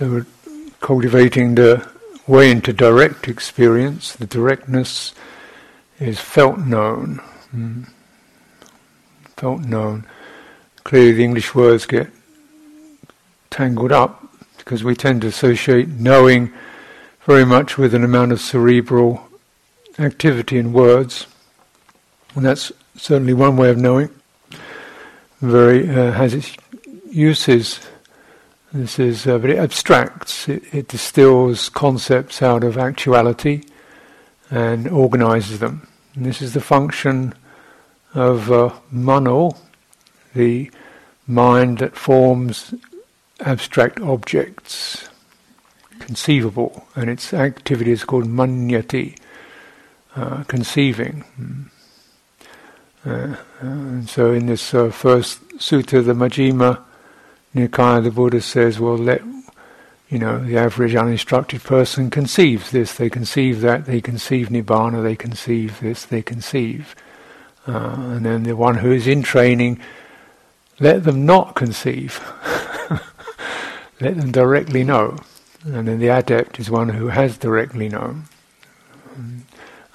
So we're cultivating the way into direct experience. The directness is felt known. Mm. Felt known. Clearly, the English words get tangled up because we tend to associate knowing very much with an amount of cerebral activity in words, and that's certainly one way of knowing. Very uh, has its uses. This is, uh, but it abstracts. It, it distills concepts out of actuality and organizes them. And this is the function of uh, mano, the mind that forms abstract objects, conceivable, and its activity is called manyati, uh, conceiving. Uh, and so in this uh, first sutta, the Majjhima Nikaya, the Buddha says, well, let, you know, the average uninstructed person conceives this, they conceive that, they conceive Nibbana, they conceive this, they conceive. Uh, and then the one who is in training, let them not conceive. let them directly know. And then the adept is one who has directly known.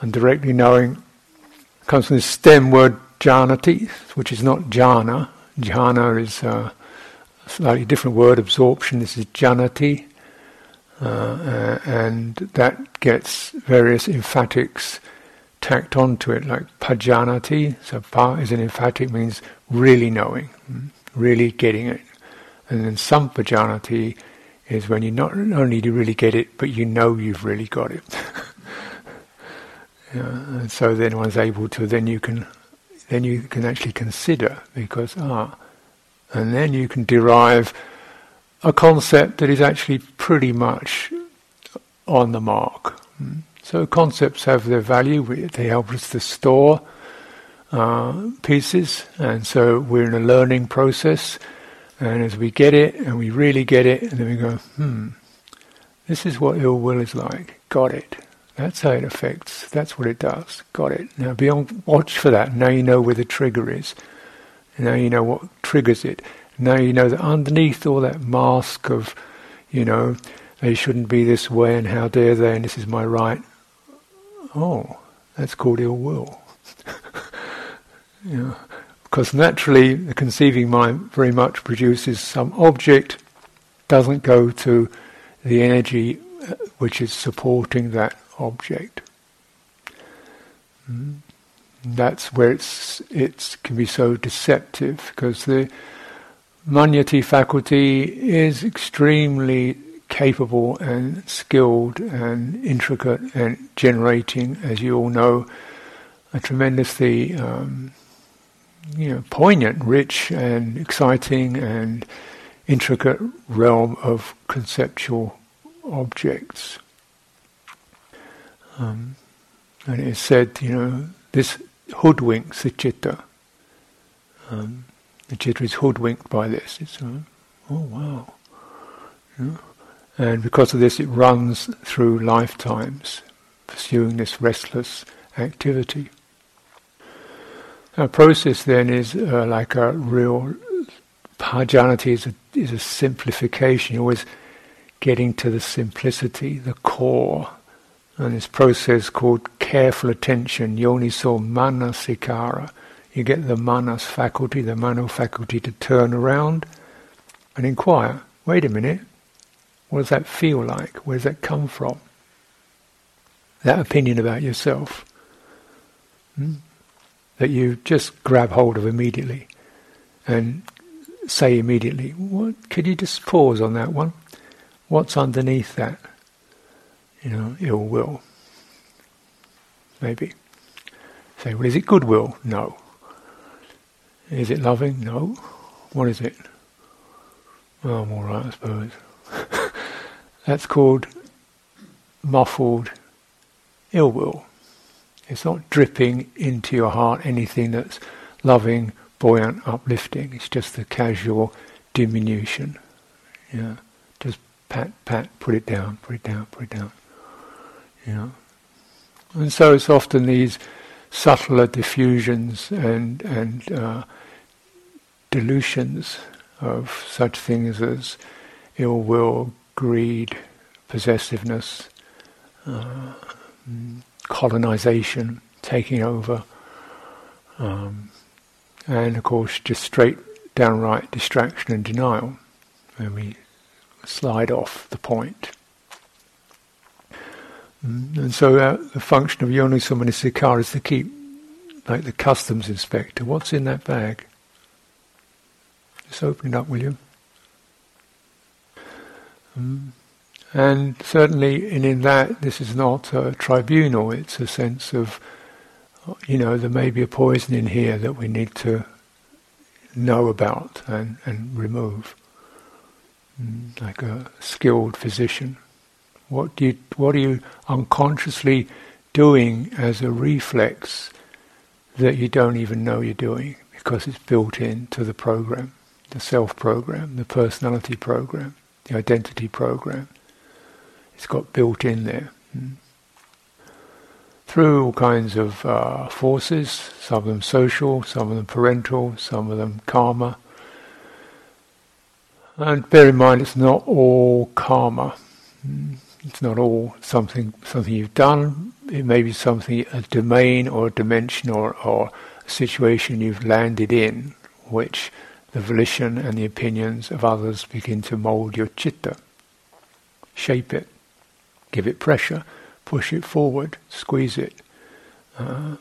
And directly knowing comes from the stem word janati, which is not jhana. Jhana is a slightly different word, absorption. This is janati. Uh, uh, and that gets various emphatics tacked onto it, like pajanati. So pa is an emphatic, means really knowing, really getting it. And then sampajanati is when you not only do really get it, but you know you've really got it. yeah, and so then one's able to, then you can, then you can actually consider, because, ah, and then you can derive a concept that is actually pretty much on the mark. So concepts have their value, they help us to store uh, pieces, and so we're in a learning process and as we get it, and we really get it, and then we go, hmm, this is what ill will is like. Got it. That's how it affects. That's what it does. Got it. Now be on watch for that. Now you know where the trigger is. Now you know what triggers it. Now you know that underneath all that mask of, you know, they shouldn't be this way and how dare they and this is my right. Oh, that's called ill will. know, because naturally, the conceiving mind very much produces some object, doesn't go to the energy uh, which is supporting that object. Mm. That's where it's it can be so deceptive because the manyati faculty is extremely capable and skilled and intricate and generating, as you all know, a tremendously um, you know, poignant, rich, and exciting and intricate realm of conceptual objects. Um, and it is said, you know, this hoodwinks the citta. Um, the citta is hoodwinked by this. It's, uh, oh wow. And because of this, it runs through lifetimes, pursuing this restless activity. Our process then is uh, like a real pajanati is a, is a simplification. You're always getting to the simplicity, the core. And this process called careful attention, You only yoniso manasikara. You get the manas faculty, the mano faculty to turn around and inquire, wait a minute, what does that feel like? Where does that come from? That opinion about yourself. Hmm? that you just grab hold of immediately and say immediately, what could you just pause on that one? What's underneath that? You know, ill will. Maybe. Say, well, is it goodwill? No. Is it loving? No. What is it? Well, I'm alright, I suppose. That's called muffled ill will. It's not dripping into your heart anything that's loving, buoyant, uplifting. It's just the casual diminution. Yeah, just pat, pat, put it down, put it down, put it down. Yeah, and so it's often these subtler diffusions and and uh, dilutions of such things as ill will, greed, possessiveness, uh, colonization, taking over, um, and of course just straight downright distraction and denial when we slide off the point. Mm, and so uh, the function of Yonisomanasikara is to keep, like the customs inspector, what's in that bag? Just open it up, will you? Mm. And certainly, in, in that, this is not a tribunal, it's a sense of, you know, there may be a poison in here that we need to know about and, and remove. Mm, like a skilled physician. What do you, what are you unconsciously doing as a reflex that you don't even know you're doing because it's built into the program, the self program, the personality program, the identity program. It's got built in there. Hmm. Through all kinds of uh, forces, some of them social, some of them parental, some of them karma. And bear in mind, it's not all karma. Hmm. It's not all something something you've done. It may be something a domain or a dimension or, or a situation you've landed in, which the volition and the opinions of others begin to mold your citta, shape it, give it pressure, push it forward, squeeze it, uh,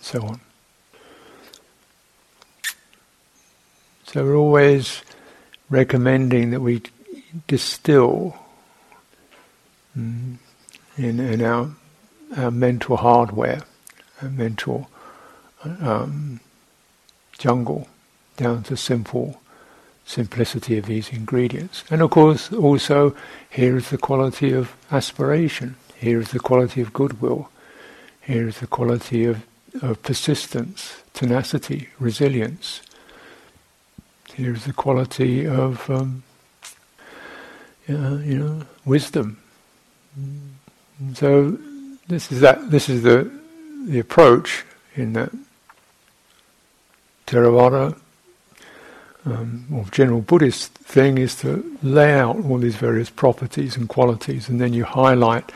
so on. So we're always recommending that we distill in, in our, our mental hardware, our mental um, jungle down to simple simplicity of these ingredients. And of course, also, here is the quality of aspiration, here is the quality of goodwill, here is the quality of, of persistence, tenacity, resilience. Here is the quality of, um, you know, wisdom. So this is that. This is the the approach in that Theravada um, or general Buddhist thing is to lay out all these various properties and qualities, and then you highlight,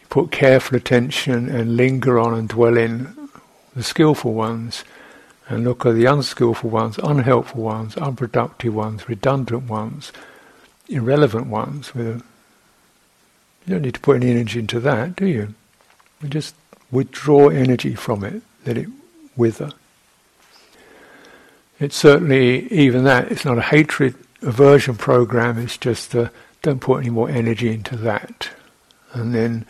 you put careful attention and linger on and dwell in the skillful ones, and look at the unskillful ones, unhelpful ones, unproductive ones, redundant ones, irrelevant ones. With a, you don't need to put any energy into that, do you? just withdraw energy from it, let it wither. It's certainly even that. It's not a hatred aversion program. It's just uh, don't put any more energy into that. And then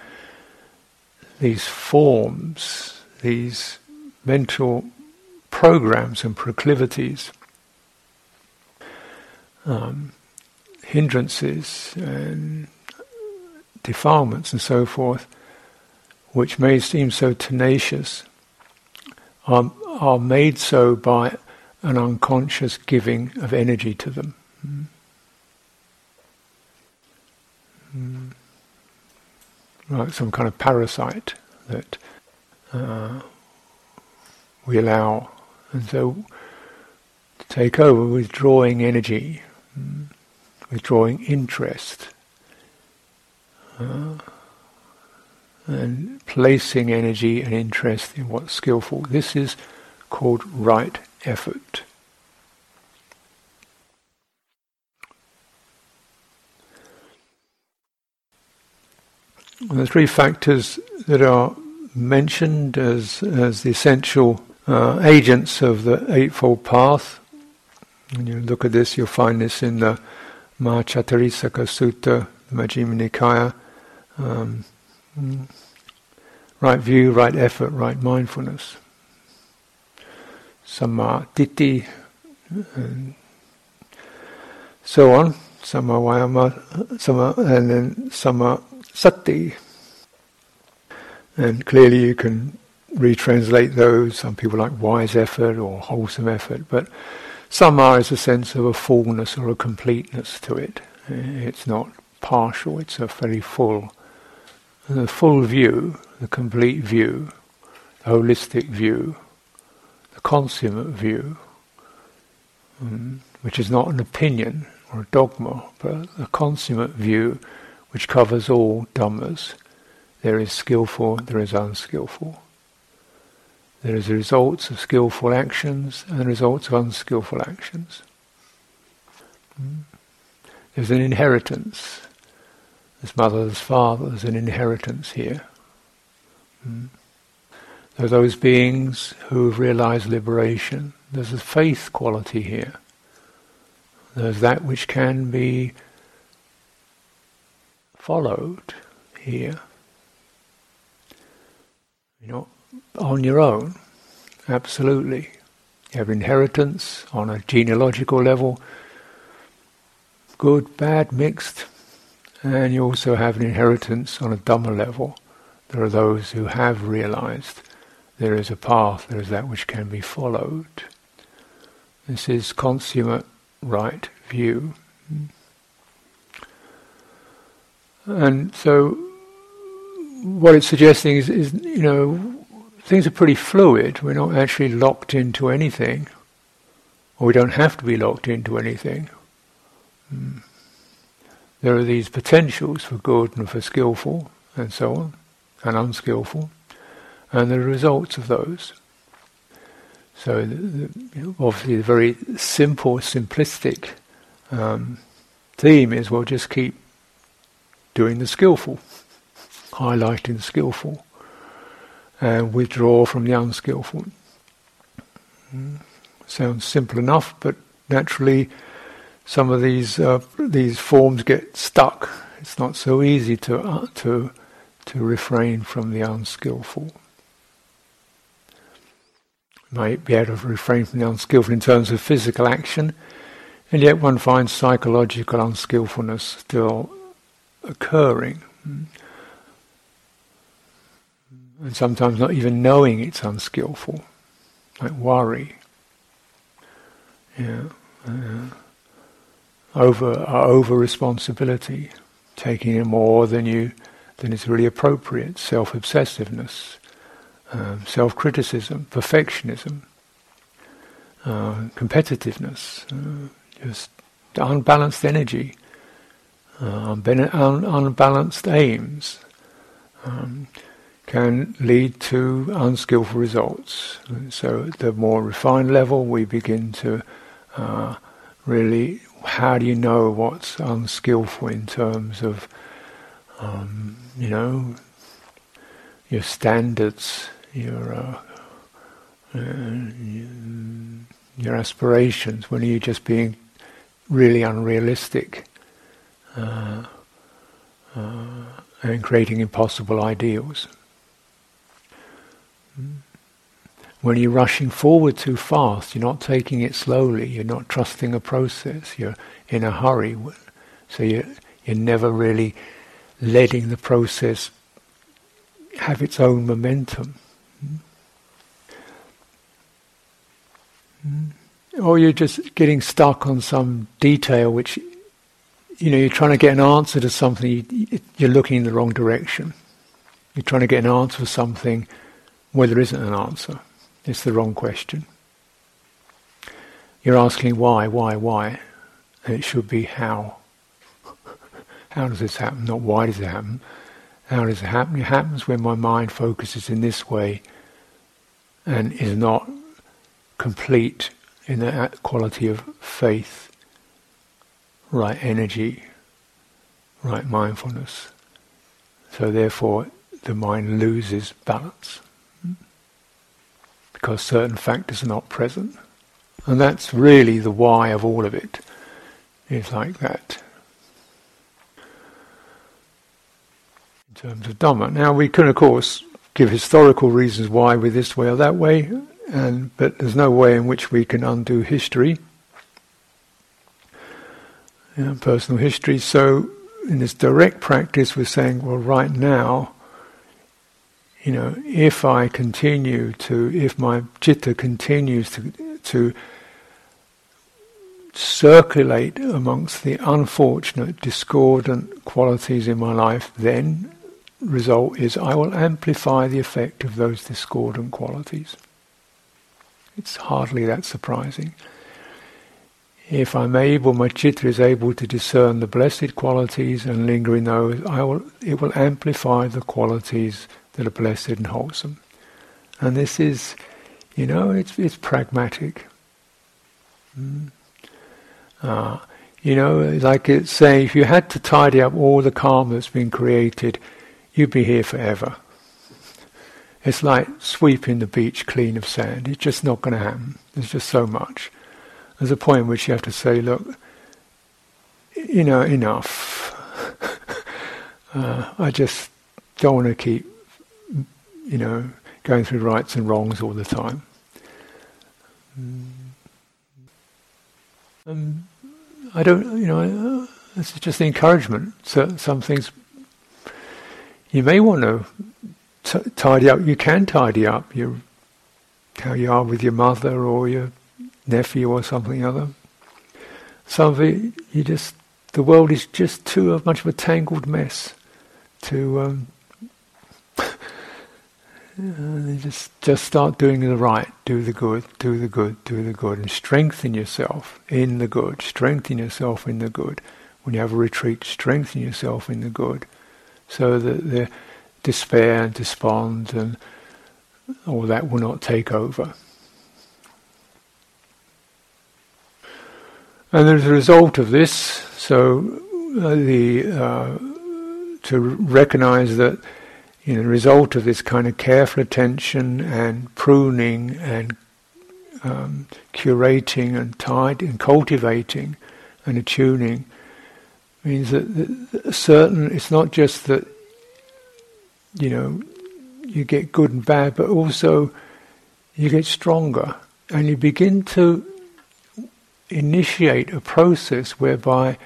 these forms, these mental programs and proclivities, um, hindrances and defilements and so forth, which may seem so tenacious, are, are made so by an unconscious giving of energy to them. Mm. Like some kind of parasite that uh, we allow, and so to take over, withdrawing energy, mm, withdrawing interest, and placing energy and interest in what's skillful. This is called right effort. The three factors that are mentioned as, as the essential uh, agents of the Eightfold Path. When you look at this, you'll find this in the Mahacattarisaka Sutta, the Majjhima Nikaya. Um, right view, right effort, right mindfulness. Samma Ditthi, and so on. Samma Vayama, Samma, and then Samma Sati. And clearly you can retranslate those. Some people like wise effort or wholesome effort, but Samma is a sense of a fullness or a completeness to it. It's not partial, it's a very full. The full view, the complete view, the holistic view, the consummate view, um, which is not an opinion or a dogma, but a consummate view which covers all dhammas. There is skillful, there is unskillful. There is the results of skillful actions and the results of unskillful actions. Hmm. There's an inheritance. There's mothers, fathers, an inheritance here. Hmm. There are those beings who have realized liberation. There's a faith quality here. There's that which can be followed here. You know, on your own, absolutely. You have inheritance on a genealogical level, good, bad, mixed, and you also have an inheritance on a Dhamma level. There are those who have realized there is a path, there is that which can be followed. This is consummate right view. And so, what it's suggesting is, is, you know, things are pretty fluid. We're not actually locked into anything, or we don't have to be locked into anything. Mm. There are these potentials for good and for skillful, and so on, and unskillful, and the results of those. So, the, the, obviously, the very simple, simplistic um, theme is we'll just keep doing the skillful, highlighting the skillful, and withdraw from the unskillful. Mm. Sounds simple enough, but naturally, some of these uh, these forms get stuck. It's not so easy to uh, to to refrain from the unskillful might be able to refrain from the unskillful in terms of physical action, and yet one finds psychological unskillfulness still occurring. And sometimes not even knowing it's unskillful, like worry. Yeah, uh, over over responsibility, taking in more than you than is really appropriate, self obsessiveness, um, self-criticism, perfectionism, uh, competitiveness, uh, just unbalanced energy, uh, un- unbalanced aims um, can lead to unskillful results. So at the more refined level, we begin to uh, really, how do you know what's unskillful in terms of, um, you know, your standards, your uh, uh, your aspirations when are you're just being really unrealistic uh, uh, and creating impossible ideals. When you're rushing forward too fast, you're not taking it slowly, you're not trusting a process, you're in a hurry, so you're, you're never really letting the process have its own momentum. Hmm? Hmm? Or you're just getting stuck on some detail which, you know, you're trying to get an answer to something, you're looking in the wrong direction. You're trying to get an answer for something where there isn't an answer. It's the wrong question. You're asking why, why, why, and it should be how. how does this happen? Not why does it happen. How does it happen? It happens when my mind focuses in this way and is not complete in that quality of faith, right energy, right mindfulness. So therefore, the mind loses balance because certain factors are not present. And that's really the why of all of. It's like that. In terms of Dhamma. Now we can of course give historical reasons why we're this way or that way, and but there's no way in which we can undo history, you know, personal history. So in this direct practice, we're saying, well, right now, you know, if I continue to, if my citta continues to to circulate amongst the unfortunate, discordant qualities in my life, then result is I will amplify the effect of those discordant qualities. It's hardly that surprising. if I'm able, my citta is able to discern the blessed qualities and linger in those, I will, it will amplify the qualities that are blessed and wholesome. And this is, you know, it's, it's pragmatic. Mm. Uh, you know, like it's saying, if you had to tidy up all the karma that's been created, you'd be here forever. It's like sweeping the beach clean of sand. It's just not going to happen. There's just so much. There's a point in which you have to say, look, you know, enough. uh, I just don't want to keep, you know, going through rights and wrongs all the time. Mm. Um, I don't, you know, uh, this is just the encouragement. So some things you may want to t- tidy up. You can tidy up your how you are with your mother or your nephew or something other. Some of it, you just, the world is just too much of a tangled mess to um, just just start doing the right, do the good, do the good, do the good, and strengthen yourself in the good. Strengthen yourself in the good. When you have a retreat, strengthen yourself in the good, so that the despair and despond and all that will not take over. And as a result of this, so uh, the uh, to recognize that you know, the result of this kind of careful attention and pruning and um, curating and tidying and cultivating and attuning means that, that certain it's not just that you know you get good and bad, but also you get stronger and you begin to initiate a process whereby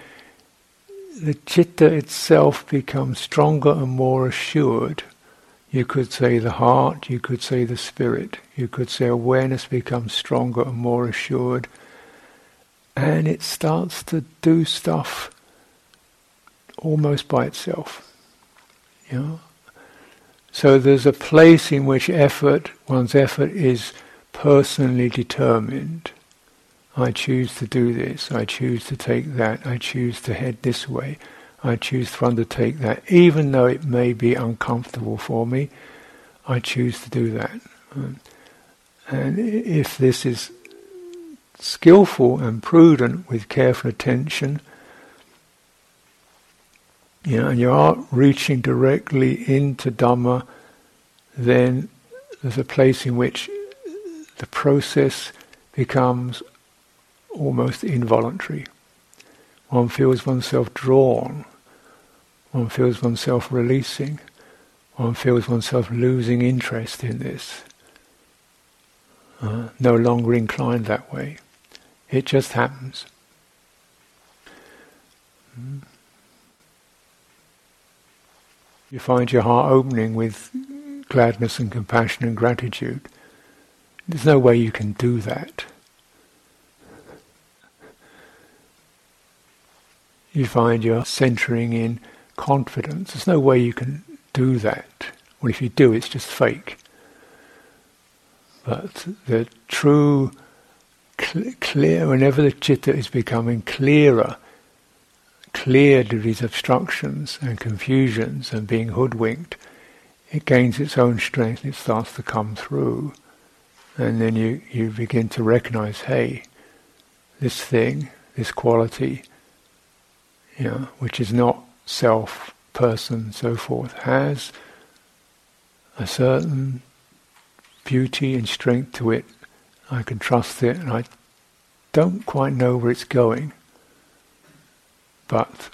the citta itself becomes stronger and more assured. You could say the heart, you could say the spirit, you could say awareness becomes stronger and more assured, and it starts to do stuff almost by itself. You know? So there's a place in which effort, one's effort is personally determined. I choose to do this, I choose to take that, I choose to head this way, I choose to undertake that, even though it may be uncomfortable for me, I choose to do that. And if this is skillful and prudent with careful attention, you know, and you are reaching directly into Dhamma, then there's a place in which the process becomes almost involuntary. One feels oneself drawn, one feels oneself releasing, one feels oneself losing interest in this, uh, no longer inclined that way. It just happens. Mm. You find your heart opening with gladness and compassion and gratitude. There's no way you can do that you find you're centering in confidence. There's no way you can do that. Well, if you do, it's just fake. But the true, cl- clear, whenever the citta is becoming clearer, cleared of these obstructions and confusions and being hoodwinked, it gains its own strength and it starts to come through. And then you, you begin to recognize, hey, this thing, this quality, you know, which is not self, person, so forth, has a certain beauty and strength to it. I can trust it, and I don't quite know where it's going, but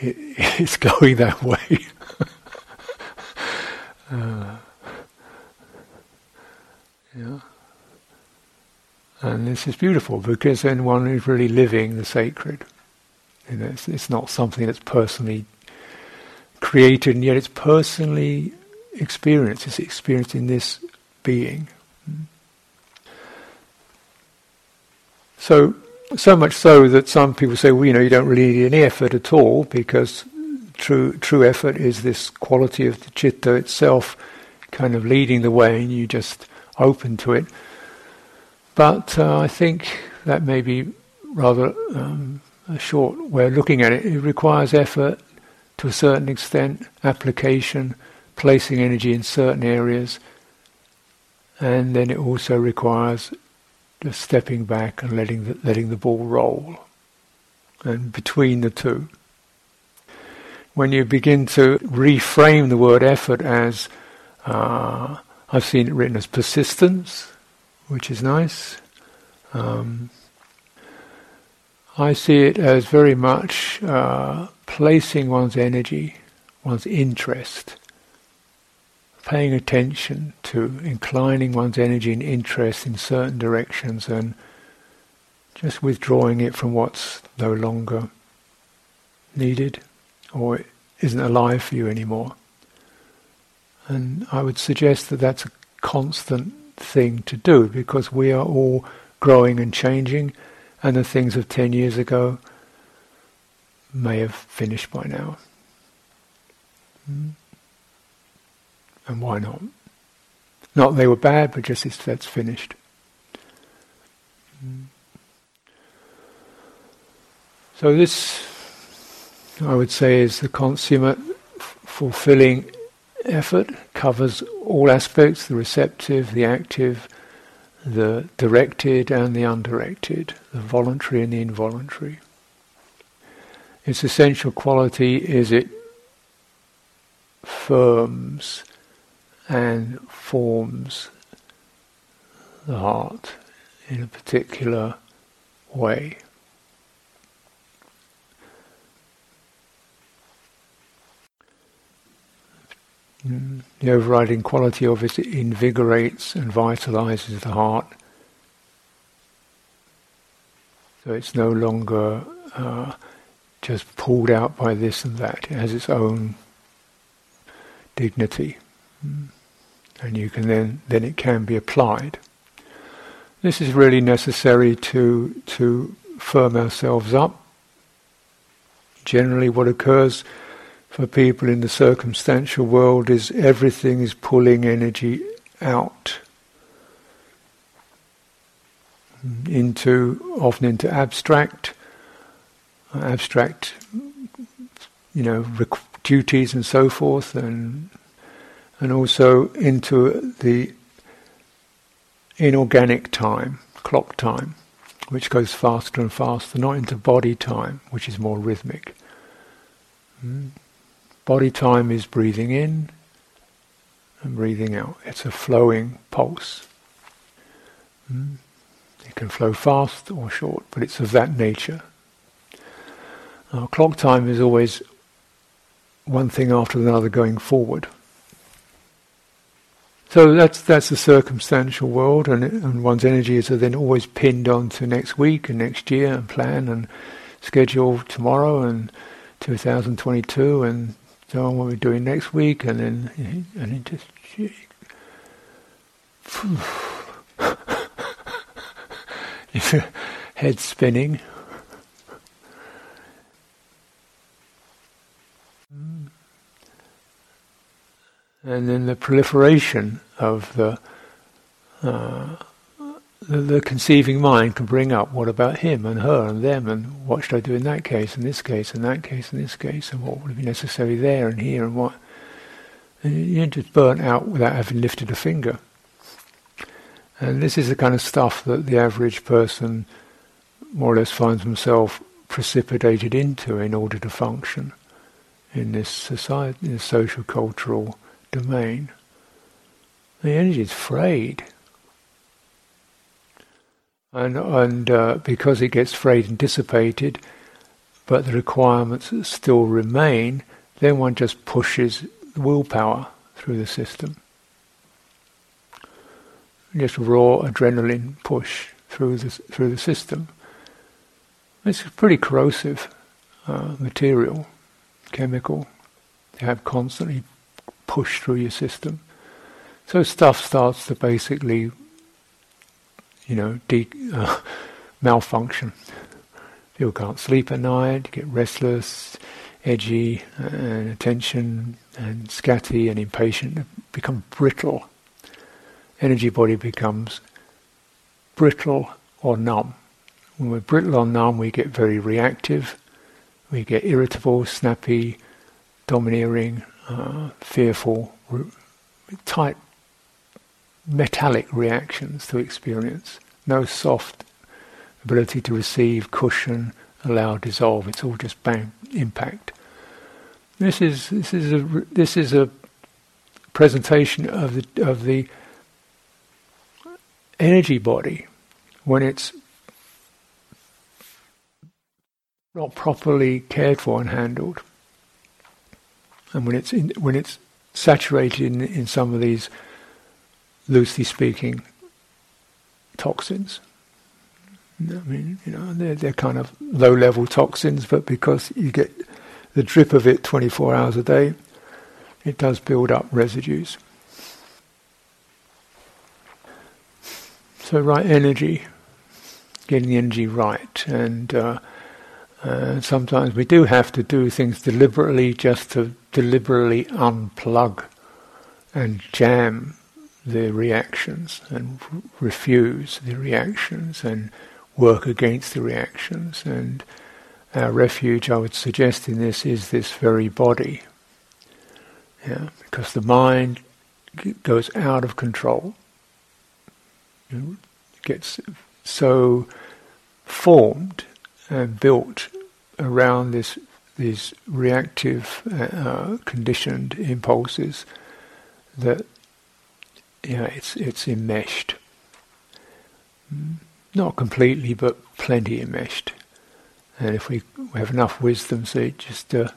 it, it's going that way. uh, yeah. And this is beautiful because then one is really living the sacred. You know, it's, it's not something that's personally created, and yet it's personally experienced. It's experienced in this being. So, so much so that some people say, well, you know, you don't really need any effort at all because true true effort is this quality of the citta itself, kind of leading the way, and you just open to it. But uh, I think that may be rather um, a short way of looking at it. It requires effort to a certain extent, application, placing energy in certain areas, and then it also requires just stepping back and letting the, letting the ball roll. And between the two, when you begin to reframe the word effort as, uh, I've seen it written as persistence, which is nice. Um, I see it as very much uh, placing one's energy, one's interest, paying attention to inclining one's energy and interest in certain directions and just withdrawing it from what's no longer needed or isn't alive for you anymore. And I would suggest that that's a constant thing to do because we are all growing and changing and the things of 10 years ago may have finished by now. Mm. And why not? Not they were bad, but just it's, that's finished. Mm. So this, I would say, is the consummate, f- fulfilling effort. Covers all aspects: the receptive, the active, the directed, and the undirected, the voluntary and the involuntary. Its essential quality is it firms and forms the heart in a particular way. The overriding quality of it invigorates and vitalizes the heart. So it's no longer uh, just pulled out by this and that. It has its own dignity. Mm. And you can then, then it can be applied. This is really necessary to, to firm ourselves up. Generally what occurs for people in the circumstantial world is everything is pulling energy out into often into abstract abstract, you know, rec- duties and so forth, and and also into the inorganic time, clock time, which goes faster and faster, not into body time, which is more rhythmic. Mm. Body time is breathing in and breathing out. It's a flowing pulse. Mm. It can flow fast or short, but it's of that nature. Our clock time is always one thing after another going forward. So that's that's the circumstantial world, and, and one's energies are then always pinned on to next week and next year, and plan and schedule tomorrow and 2022, and so. What we're doing next week, and then and it just head spinning. and then the proliferation of the, uh, the, the conceiving mind can bring up what about him and her and them and what should I do in that case and this case and that case and this case and what would be necessary there and here and what and you're just burnt out without having lifted a finger. And this is the kind of stuff that the average person more or less finds himself precipitated into in order to function in this society, in this social cultural domain. The energy is frayed. And, and uh, because it gets frayed and dissipated, but the requirements still remain, then one just pushes willpower through the system. Just raw adrenaline push through the, through the system. It's pretty corrosive uh, material, chemical. to have constantly push through your system. So stuff starts to basically, you know, de- uh, malfunction. People can't sleep at night, get restless, edgy, and attention, and scatty and impatient, become brittle. Energy body becomes brittle or numb. When we're brittle or numb, we get very reactive. We get irritable, snappy, domineering, uh, fearful, tight, metallic reactions to experience. No soft ability to receive, cushion, allow, dissolve. It's all just bang, impact. This is this is a this is a presentation of the of the energy body when it's not properly cared for and handled, and when it's in, when it's saturated in, in some of these loosely speaking toxins. I mean, you know, they're, they're kind of low level toxins, but because you get the drip of it 24 hours a day, it does build up residues. So, right energy, getting the energy right, and uh, uh, sometimes we do have to do things deliberately just to deliberately unplug and jam the reactions and r- refuse the reactions and work against the reactions. And our refuge, I would suggest in this, is this very body. Yeah, because the mind g- goes out of control. It gets so formed and built around this these reactive, uh, conditioned impulses that know, it's it's enmeshed. Not completely, but plenty enmeshed. And if we, have enough wisdom, so it just, uh,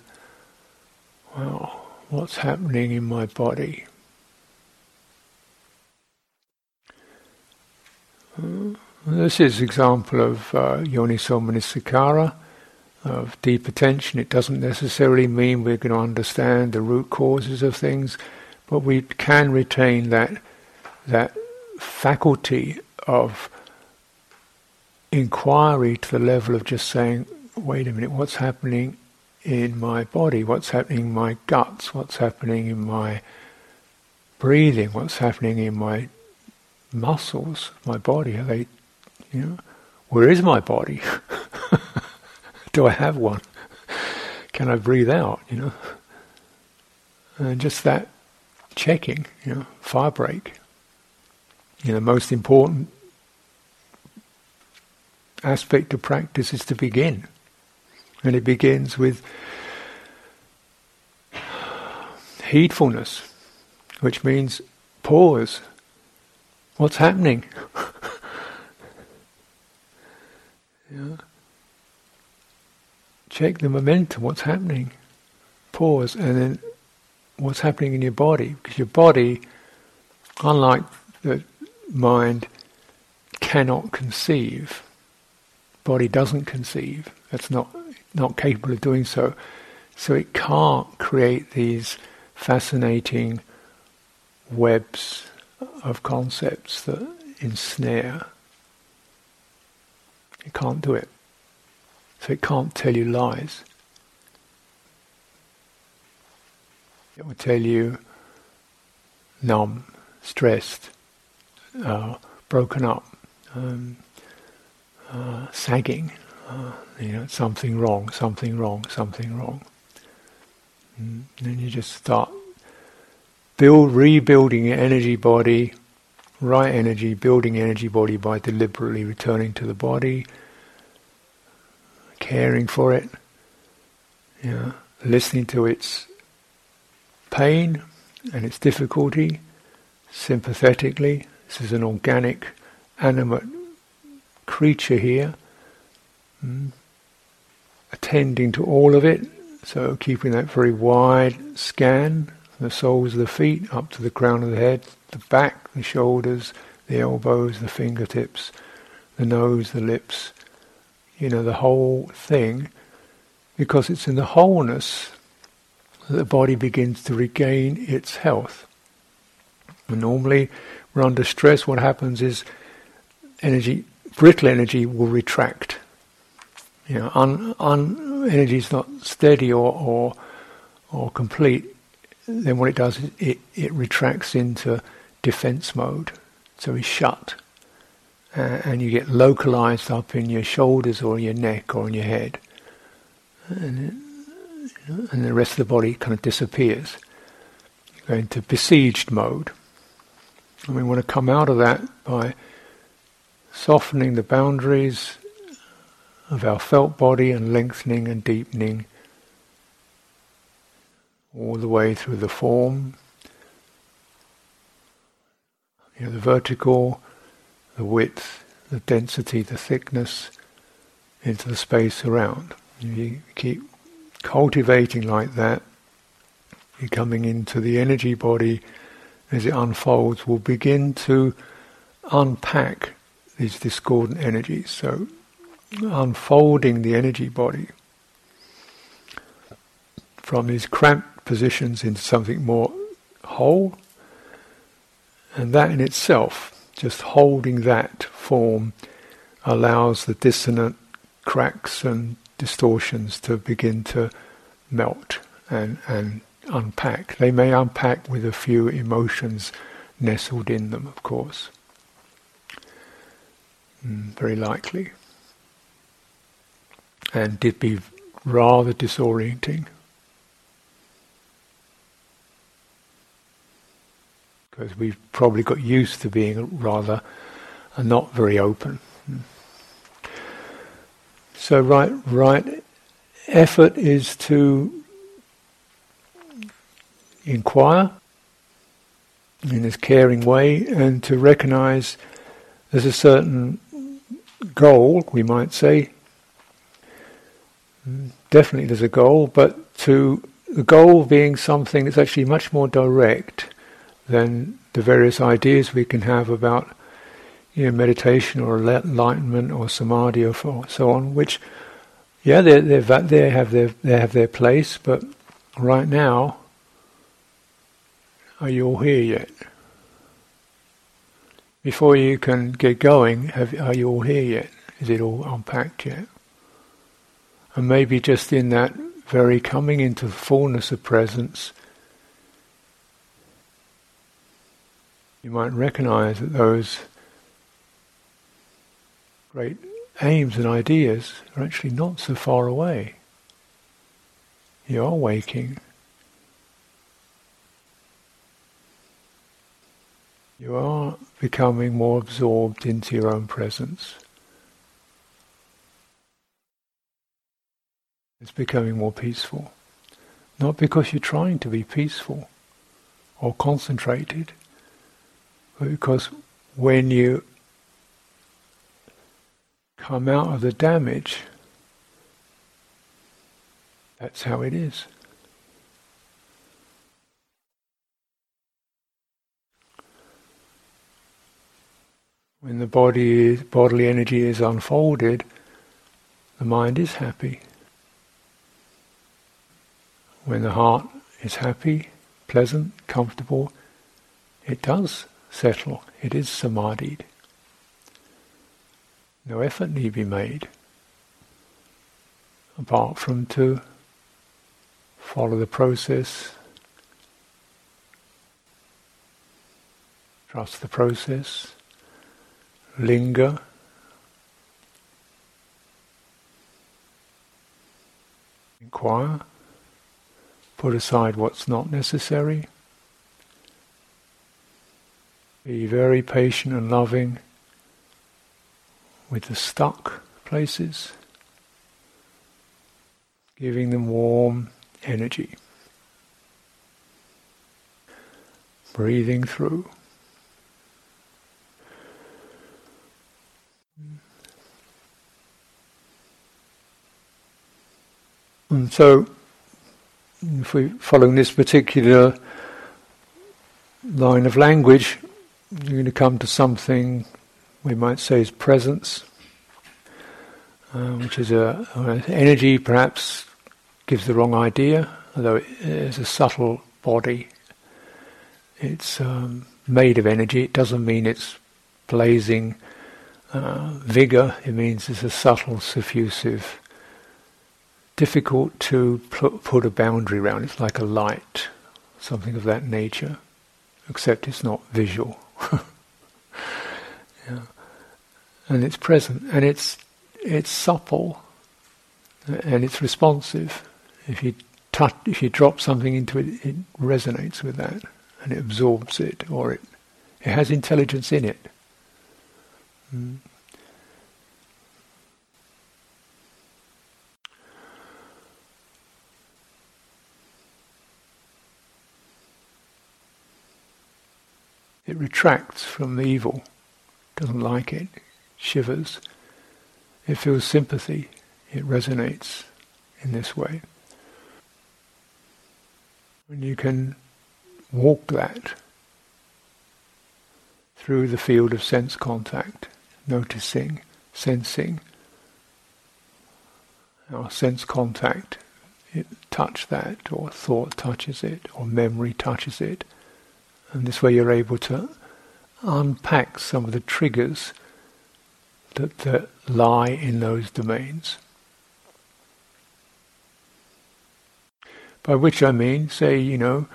well, what's happening in my body? This is example of uh, yoniso manasikara, of deep attention. It doesn't necessarily mean we're going to understand the root causes of things, but we can retain that that faculty of inquiry to the level of just saying, wait a minute, what's happening in my body? What's happening in my guts? What's happening in my breathing? What's happening in my muscles, my body? Are they, you know, where is my body? Do I have one? Can I breathe out? You know, and just that checking, you know, fire break. You know, most important aspect of practice is to begin. And it begins with heedfulness, which means pause. What's happening? yeah. Check the momentum, what's happening. Pause, and then what's happening in your body. Because your body, unlike the mind, cannot conceive body doesn't conceive. It's not not capable of doing so. So it can't create these fascinating webs of concepts that ensnare. It can't do it. So it can't tell you lies. It will tell you numb, stressed, uh, broken up, um, uh, sagging, uh, you know, something wrong, something wrong, something wrong. And mm, then you just start build rebuilding your energy body, right energy, building energy body by deliberately returning to the body, caring for it, you know, listening to its pain and its difficulty sympathetically. This is an organic, animate creature here, mm, attending to all of it, so keeping that very wide scan, the soles of the feet up to the crown of the head, the back, the shoulders, the elbows, the fingertips, the nose, the lips, you know, the whole thing, because it's in the wholeness that the body begins to regain its health. And normally, we're under stress, what happens is energy brittle energy will retract. You know, un, un, energy is not steady or, or, or complete. Then what it does is it, it retracts into defense mode. So it's shut. uh, and you get localized up in your shoulders or your neck or in your head. And, and the rest of the body kind of disappears. You go into besieged mode. And we want to come out of that by softening the boundaries of our felt body and lengthening and deepening all the way through the form, you know, the vertical, the width, the density, the thickness, into the space around. You keep cultivating like that, you're coming into the energy body as it unfolds, will begin to unpack these discordant energies. So, unfolding the energy body from these cramped positions into something more whole, and that in itself, just holding that form, allows the dissonant cracks and distortions to begin to melt and, and unpack. They may unpack with a few emotions nestled in them, of course. Mm, very likely. And did be rather disorienting. Because we've probably got used to being rather uh, not very open. Mm. So right, right effort is to inquire in this caring way and to recognize there's a certain goal, we might say. Definitely there's a goal, but to the goal being something that's actually much more direct than the various ideas we can have about you know, meditation or enlightenment or samadhi or so on, which, yeah, they they have their they have their place, but right now are you all here yet? Before you can get going, have, are you all here yet? Is it all unpacked yet? And maybe just in that very coming into the fullness of presence, you might recognize that those great aims and ideas are actually not so far away. You are waking. You are becoming more absorbed into your own presence. It's becoming more peaceful. Not because you're trying to be peaceful or concentrated, but because when you come out of the damage, that's how it is. When the body, bodily energy is unfolded, the mind is happy. When the heart is happy, pleasant, comfortable, it does settle. It is samadhied. No effort need be made apart from to follow the process, trust the process, linger. Inquire, put aside what's not necessary, be very patient and loving with the stuck places, giving them warm energy. Breathing through. And so, if we're following this particular line of language, you're going to come to something we might say is presence, uh, which is a, energy perhaps gives the wrong idea, although it is a subtle body. It's um, made of energy. It doesn't mean it's blazing uh, vigor. It means it's a subtle, suffusive difficult to put a boundary around. It's like a light, something of that nature, except it's not visual. yeah. and it's present, and it's it's supple, and it's responsive. If you touch, if you drop something into it, it resonates with that, and it absorbs it, or it it has intelligence in it. Mm. It retracts from the evil, doesn't like it, shivers. It feels sympathy, it resonates in this way. And you can walk that through the field of sense contact, noticing, sensing. Our sense contact, it touch that, or thought touches it, or memory touches it. And this way you're able to unpack some of the triggers that, that lie in those domains. By which I mean, say, you know,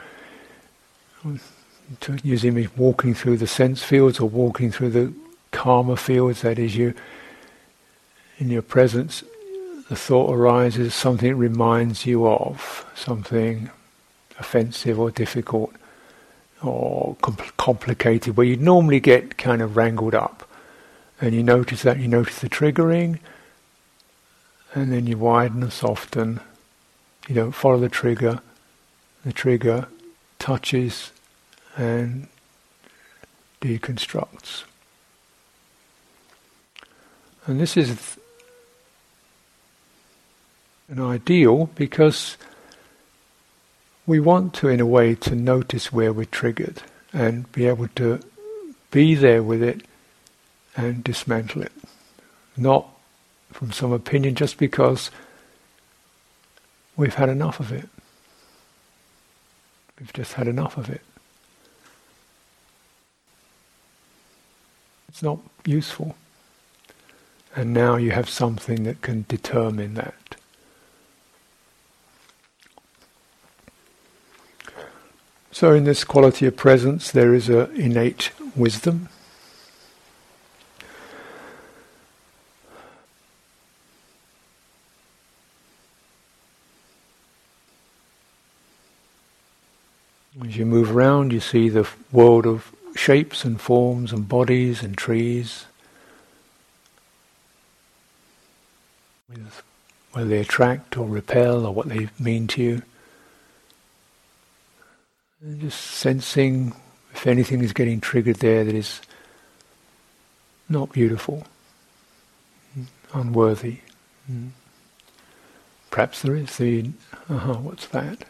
to use walking through the sense fields or walking through the karma fields, that is you in your presence the thought arises, something reminds you of, something offensive or difficult or complicated, where you normally get kind of wrangled up. And you notice that, you notice the triggering, and then you widen and soften. You don't follow the trigger. The trigger touches and deconstructs. And this is an ideal because we want to, in a way, to notice where we're triggered and be able to be there with it and dismantle it. Not from some opinion just because we've had enough of it. We've just had enough of it. It's not useful. And now you have something that can determine that. So, in this quality of presence, there is an innate wisdom. As you move around, you see the world of shapes and forms and bodies and trees, whether they attract or repel or what they mean to you. And just sensing if anything is getting triggered there that is not beautiful, unworthy. Perhaps there is the, uh-huh, what's that?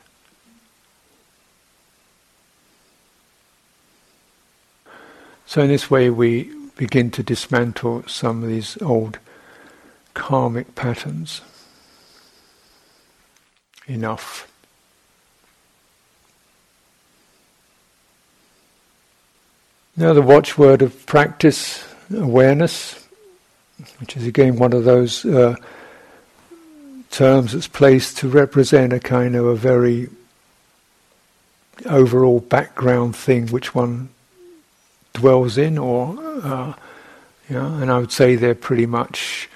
So in this way we begin to dismantle some of these old karmic patterns. Enough. Now, the watchword of practice, awareness, which is again one of those uh, terms that's placed to represent a kind of a very overall background thing which one dwells in, or uh, and I would say they're pretty much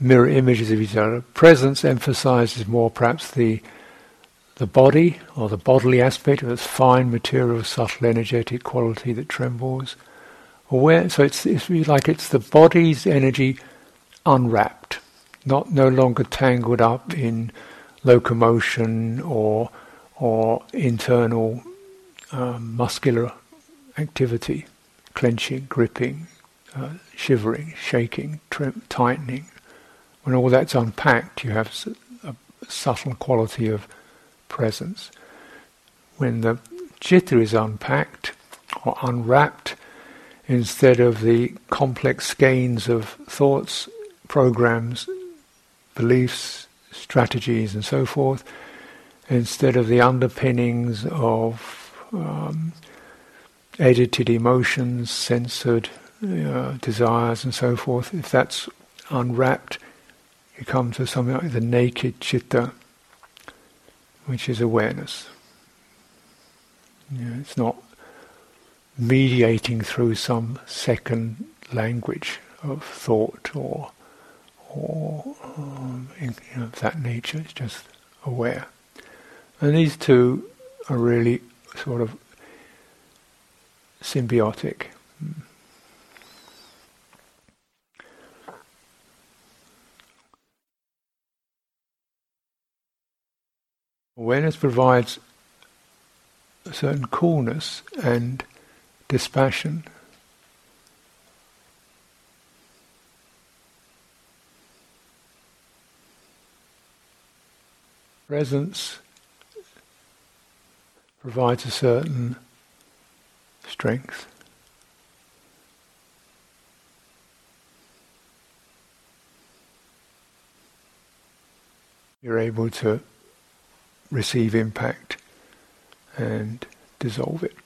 mirror images of each other. Presence emphasizes more perhaps the the body or the bodily aspect of this fine material, subtle, energetic quality that trembles. Aware, so it's, it's like it's the body's energy unwrapped, not no longer tangled up in locomotion or or internal um, muscular activity, clenching, gripping, uh, shivering, shaking, tightening. When all that's unpacked, you have a subtle quality of presence. When the citta is unpacked or unwrapped, instead of the complex skeins of thoughts, programs, beliefs, strategies, and so forth, instead of the underpinnings of um, edited emotions, censored uh, desires, and so forth, if that's unwrapped, you come to something like the naked citta, which is awareness. You it's not mediating through some second language of thought or or um, in, you know, of that nature. It's just aware, and these two are really sort of symbiotic. Awareness provides a certain coolness and dispassion. Presence provides a certain strength. You're able to receive impact and dissolve it.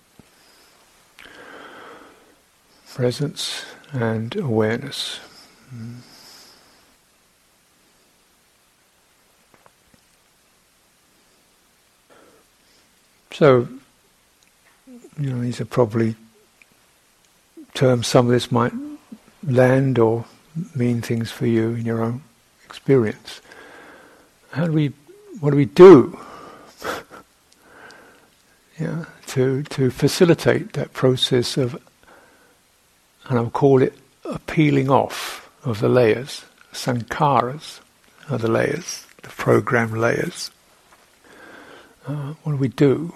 Presence and awareness. Hmm. So, you know, these are probably terms, some of this might land or mean things for you in your own experience. How do we, what do we do yeah, to, to facilitate that process of, and I'll call it a peeling off of the layers, sankharas are the layers, the program layers. Uh, what do we do?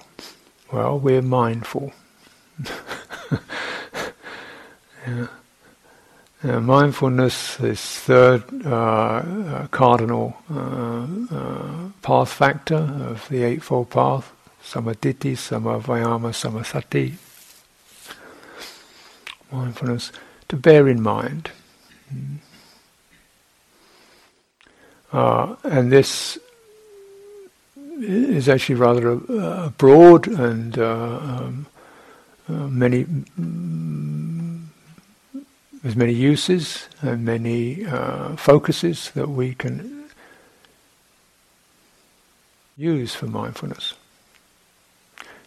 Well, we're mindful. yeah. Uh, mindfulness, this third uh, uh, cardinal uh, uh, path factor of the Eightfold Path, samma ditthi, samavayama, samma sati. Mindfulness to bear in mind. Mm. Uh, and this is actually rather uh, broad and uh, um, uh, many mm, there's many uses and many uh, focuses that we can use for mindfulness.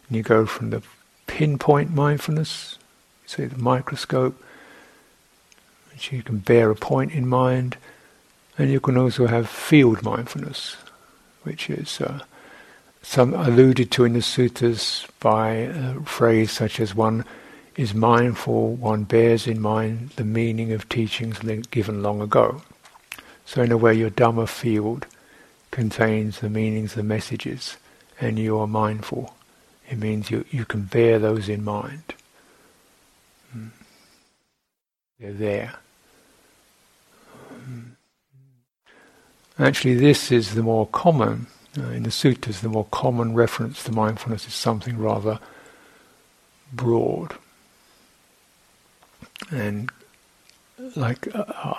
And you go from the pinpoint mindfulness, say the microscope, which you can bear a point in mind, and you can also have field mindfulness, which is uh, some alluded to in the suttas by a phrase such as one is mindful, one bears in mind the meaning of teachings given long ago. So in a way your Dhamma field contains the meanings, the messages, and you are mindful. It means you, you can bear those in mind. Hmm. They're there. Hmm. Actually, this is the more common uh, in the suttas, the more common reference to mindfulness is something rather broad and like uh,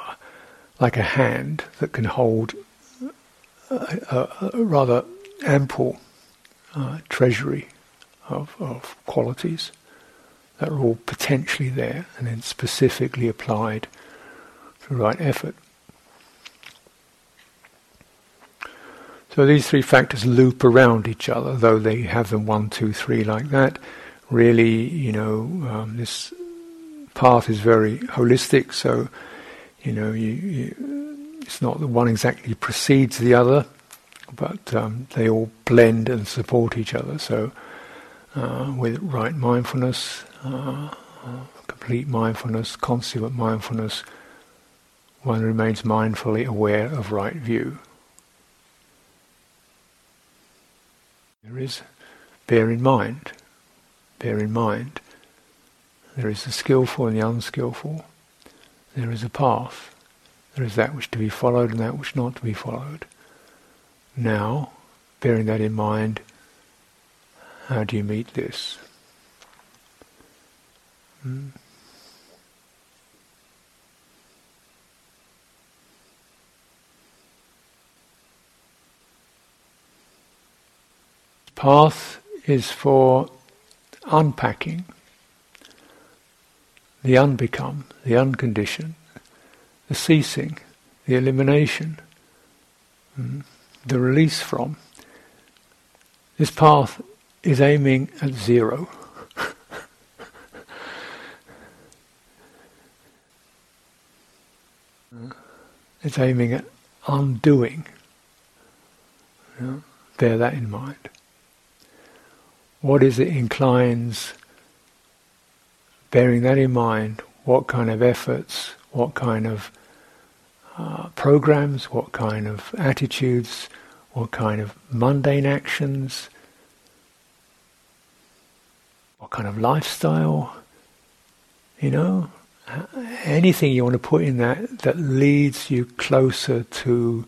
like a hand that can hold a, a, a rather ample uh, treasury of, of qualities that are all potentially there and then specifically applied through right effort. So these three factors loop around each other, though they have them one, two, three like that. Really, you know, um, this path is very holistic, so you know, you, you, it's not that one exactly precedes the other, but um, they all blend and support each other. So, uh, with right mindfulness, uh, complete mindfulness, consummate mindfulness, one remains mindfully aware of right view. There is, bear in mind, bear in mind, there is the skillful and the unskillful. There is a path. There is that which to be followed and that which not to be followed. Now, bearing that in mind, how do you meet this? Hmm? path is for unpacking the unbecome, the unconditioned, the ceasing, the elimination, mm, the release from. This path is aiming at zero. It's aiming at undoing. Know, bear that in mind. What is it inclines, bearing that in mind, what kind of efforts, what kind of uh, programs, what kind of attitudes, what kind of mundane actions, what kind of lifestyle, you know, anything you want to put in that that leads you closer to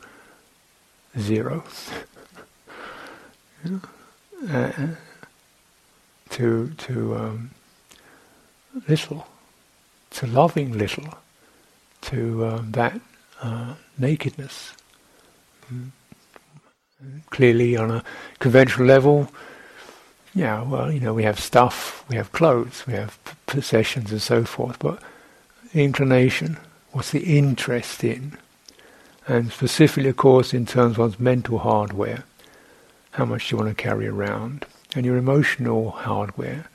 zero. uh, to to um, little, to loving little, to um, that uh, nakedness. Mm. Clearly, on a conventional level, yeah, well, you know, we have stuff, we have clothes, we have possessions and so forth, but inclination, what's the interest in? And specifically, of course, in terms of one's mental hardware, how much do you want to carry around? And your emotional hardware,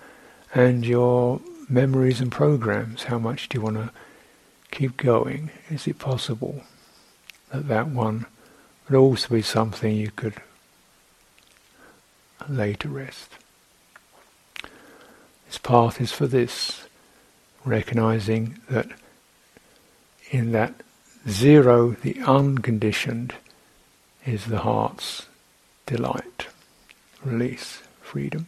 and your memories and programs, how much do you want to keep going? Is it possible that that one would also be something you could lay to rest? This path is for this, recognizing that in that zero, the unconditioned, is the heart's delight, release, freedom.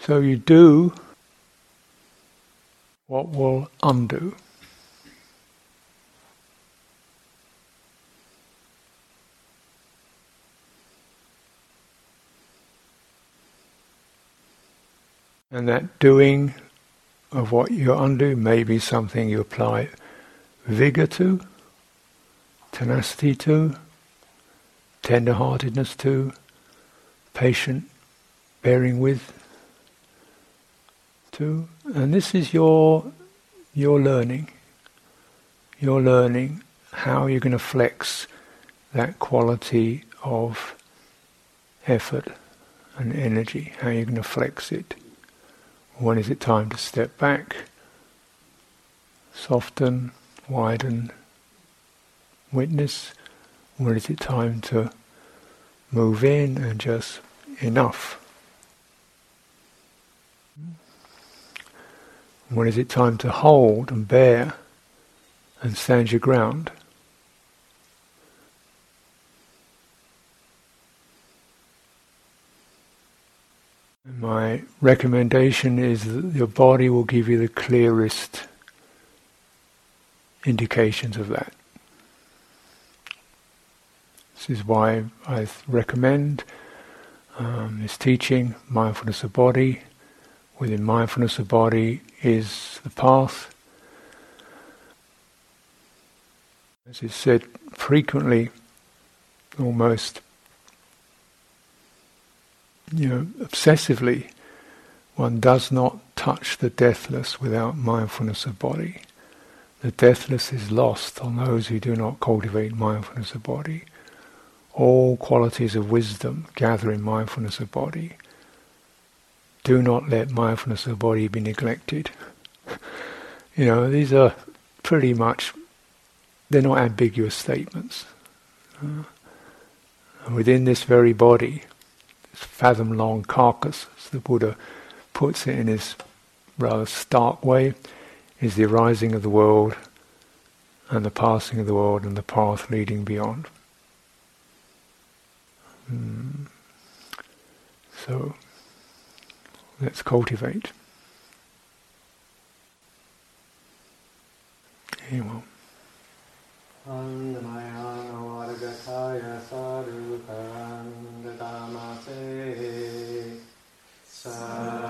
So you do what will undo. And that doing of what you undo may be something you apply vigor to, tenacity to, tender-heartedness to, patient bearing with and this is your your learning. You're learning how you're going to flex that quality of effort and energy. How you're going to flex it. When is it time to step back, soften, widen, witness? When is it time to move in and just enough? When is it time to hold and bear and stand your ground? My recommendation is that your body will give you the clearest indications of that. This is why I recommend um, this teaching, mindfulness of body. Within mindfulness of body is the path. As is said frequently, almost you know, obsessively, one does not touch the deathless without mindfulness of body. The deathless is lost on those who do not cultivate mindfulness of body. All qualities of wisdom gather in mindfulness of body. Do not let mindfulness of the body be neglected. you know, these are pretty much, they're not ambiguous statements. Uh, within this very body, this fathom long carcass, as the Buddha puts it in his rather stark way, is the arising of the world and the passing of the world and the path leading beyond. Mm. So, let's cultivate. Anyway. Uh,